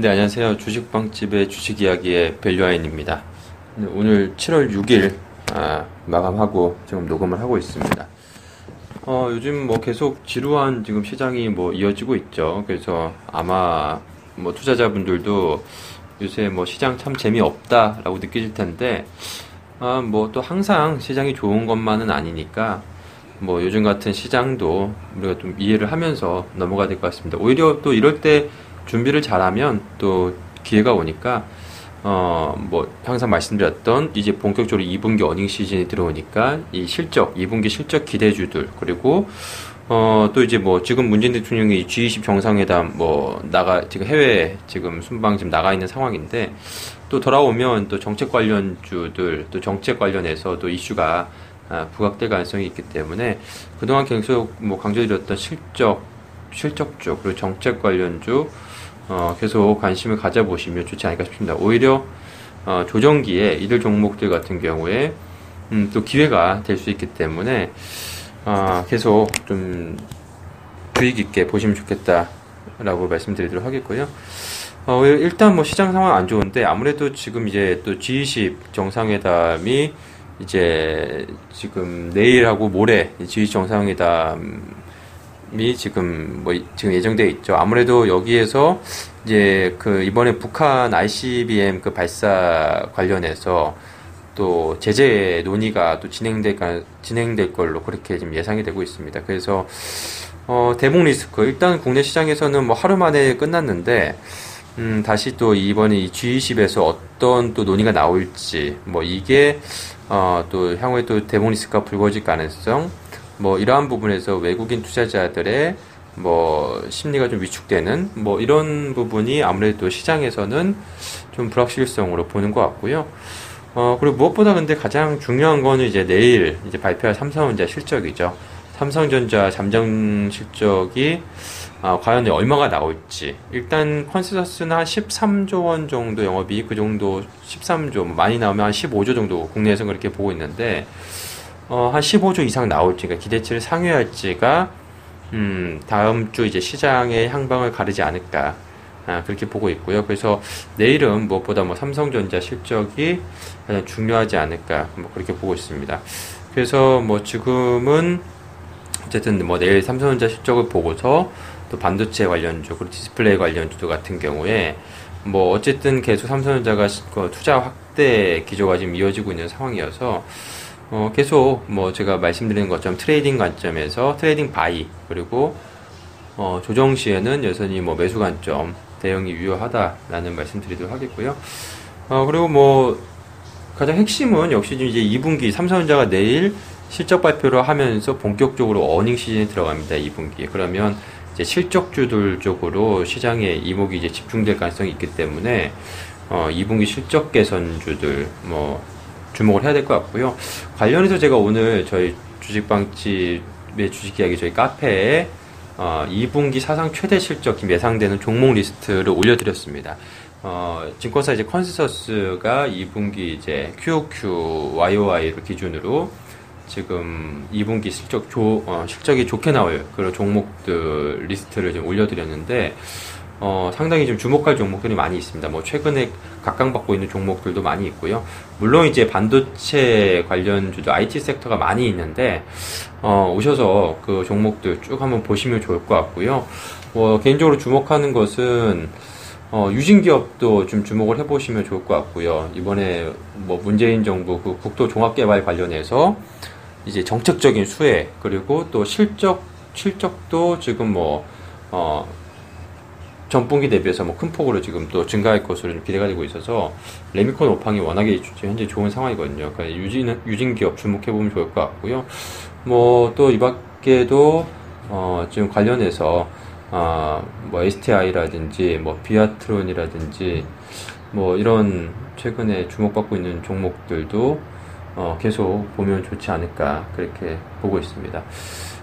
네, 안녕하세요. 주식방집의 주식 이야기의 밸류아인입니다. 네, 오늘 7월 6일 아, 마감하고 지금 녹음을 하고 있습니다. 어, 요즘 뭐 계속 지루한 지금 시장이 뭐 이어지고 있죠. 그래서 아마 뭐 투자자분들도 요새 뭐 시장 참 재미없다라고 느끼실 텐데, 아, 뭐 또 항상 시장이 좋은 것만은 아니니까 뭐 요즘 같은 시장도 우리가 좀 이해를 하면서 넘어가야 될 것 같습니다. 오히려 또 이럴 때 준비를 잘하면 또 기회가 오니까 어 뭐 항상 말씀드렸던 이제 본격적으로 2분기 어닝 시즌이 들어오니까 이 실적 2분기 실적 기대주들 그리고 어 또 이제 뭐 지금 문재인 대통령이 G20 정상회담 뭐 나가 지금 해외 지금 순방 지금 나가 있는 상황인데 또 돌아오면 또 정책 관련 주들 또 정책 관련해서 또 이슈가 아, 부각될 가능성이 있기 때문에 그동안 계속 뭐 강조드렸던 실적 실적주 그리고 정책 관련주 어, 계속 관심을 가져보시면 좋지 않을까 싶습니다. 오히려 어, 조정기에 이들 종목들 같은 경우에 음, 또 기회가 될 수 있기 때문에 어, 계속 좀 주의 깊게 보시면 좋겠다라고 말씀드리도록 하겠고요. 어, 일단 뭐 시장 상황 안 좋은데 아무래도 지금 이제 또 G20 정상회담이 이제 지금 내일하고 모레 G20 정상회담 이 지금 뭐 지금 예정돼 있죠. 아무래도 여기에서 이제 그 이번에 북한 ICBM 그 발사 관련해서 또 제재 논의가 또 진행될 진행될 걸로 그렇게 지금 예상이 되고 있습니다. 그래서 어 대북 리스크 일단 국내 시장에서는 뭐 하루 만에 끝났는데 음 다시 또 이번에 이 G20에서 어떤 또 논의가 나올지 뭐 이게 어 또 향후에 또 대북 리스크가 불거질 가능성 뭐 이러한 부분에서 외국인 투자자들의 뭐 심리가 좀 위축되는 뭐 이런 부분이 아무래도 시장에서는 좀 불확실성으로 보는 것 같고요. 어 그리고 무엇보다 근데 가장 중요한 거는 이제 내일 이제 발표할 삼성전자 실적이죠. 삼성전자 잠정 실적이 어, 과연 얼마가 나올지 일단 컨센서스는 한 13조 원 정도 영업이익 그 정도 13조 많이 나오면 한 15조 정도 국내에서 그렇게 보고 있는데 어, 한 15조 이상 나올지, 가 기대치를 상회할지가, 음, 다음 주 이제 시장의 향방을 가르지 않을까. 아, 그렇게 보고 있고요. 그래서 내일은 무엇보다 뭐 삼성전자 실적이 가장 중요하지 않을까. 뭐 그렇게 보고 있습니다. 그래서 뭐 지금은 어쨌든 뭐 내일 삼성전자 실적을 보고서 또 반도체 관련주, 그리고 디스플레이 관련주도 같은 경우에 뭐 어쨌든 계속 삼성전자가 그 투자 확대 기조가 지금 이어지고 있는 상황이어서 어, 계속 뭐 제가 말씀드리는 것처럼 trading 관점에서 trading buy 그리고 어, 조정 시에는 여전히 뭐 매수 관점 대응이 유효하다라는 말씀드리도록 하겠고요. 어, 그리고 뭐 가장 핵심은 역시 이제 2분기 삼성전자가 내일 실적 발표를 하면서 본격적으로 earning 시즌에 들어갑니다. 2분기. 그러면 이제 실적주들 쪽으로 시장에 이목이 이제 집중될 가능성이 있기 때문에 어, 2분기 실적 개선주들 뭐 주목을 해야 될 것 같고요. 관련해서 제가 오늘 저희 주식빵집의 주식 이야기 저희 카페에 어, 2분기 사상 최대 실적 예상되는 종목 리스트를 올려드렸습니다. 어, 증권사 이제 consensus가 2분기 이제 QOQ, YOY를 기준으로 지금 2분기 실적 조, 어, 실적이 좋게 나올 그런 종목들 리스트를 좀 올려드렸는데, 어, 상당히 좀 주목할 종목들이 많이 있습니다. 뭐 최근에 각광받고 있는 종목들도 많이 있고요. 물론 이제 반도체 관련주도 IT 섹터가 많이 있는데 어, 오셔서 그 종목들 쭉 한번 보시면 좋을 것 같고요. 뭐 개인적으로 주목하는 것은 어, 유진 기업도 좀 주목을 해보시면 좋을 것 같고요. 이번에 뭐 문재인 정부 그 국토 종합개발 관련해서 이제 정책적인 수혜 그리고 또 실적 실적도 지금 뭐 어, 전분기 대비해서 뭐 큰 폭으로 지금 또 증가할 것으로 좀 기대가 되고 있어서 레미콘 오팡이 워낙에 현재 좋은 상황이거든요. 그러니까 유진 유진 기업 주목해 보면 좋을 것 같고요. 뭐 또 이 밖에도 어 지금 관련해서 아뭐 STI라든지 뭐 비아트론이라든지 뭐 이런 최근에 주목받고 있는 종목들도 어 계속 보면 좋지 않을까 그렇게 보고 있습니다.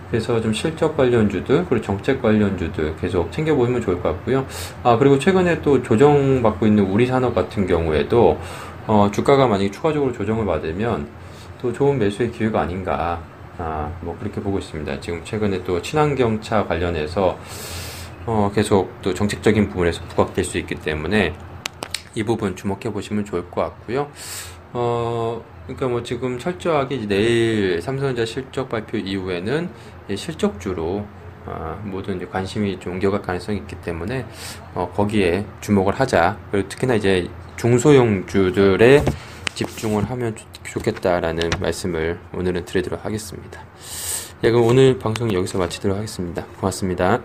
그래서 좀 실적 관련주들 그리고 정책 관련주들 계속 챙겨보시면 좋을 것 같고요. 아 그리고 최근에 또 조정받고 있는 우리 산업 같은 경우에도 어, 주가가 만약에 추가적으로 조정을 받으면 또 좋은 매수의 기회가 아닌가 아, 뭐 그렇게 보고 있습니다. 지금 최근에 또 친환경차 관련해서 어, 계속 또 정책적인 부분에서 부각될 수 있기 때문에 이 부분 주목해 보시면 좋을 것 같고요. 어, 그러니까 뭐 지금 철저하게 내일 삼성전자 실적 발표 이후에는 실적주로 어, 모든 이제 관심이 좀 옮겨갈 가능성이 있기 때문에 어, 거기에 주목을 하자. 그리고 특히나 이제 중소형주들에 집중을 하면 좋- 좋겠다라는 말씀을 오늘은 드리도록 하겠습니다. 예, 그럼 오늘 방송 여기서 마치도록 하겠습니다. 고맙습니다.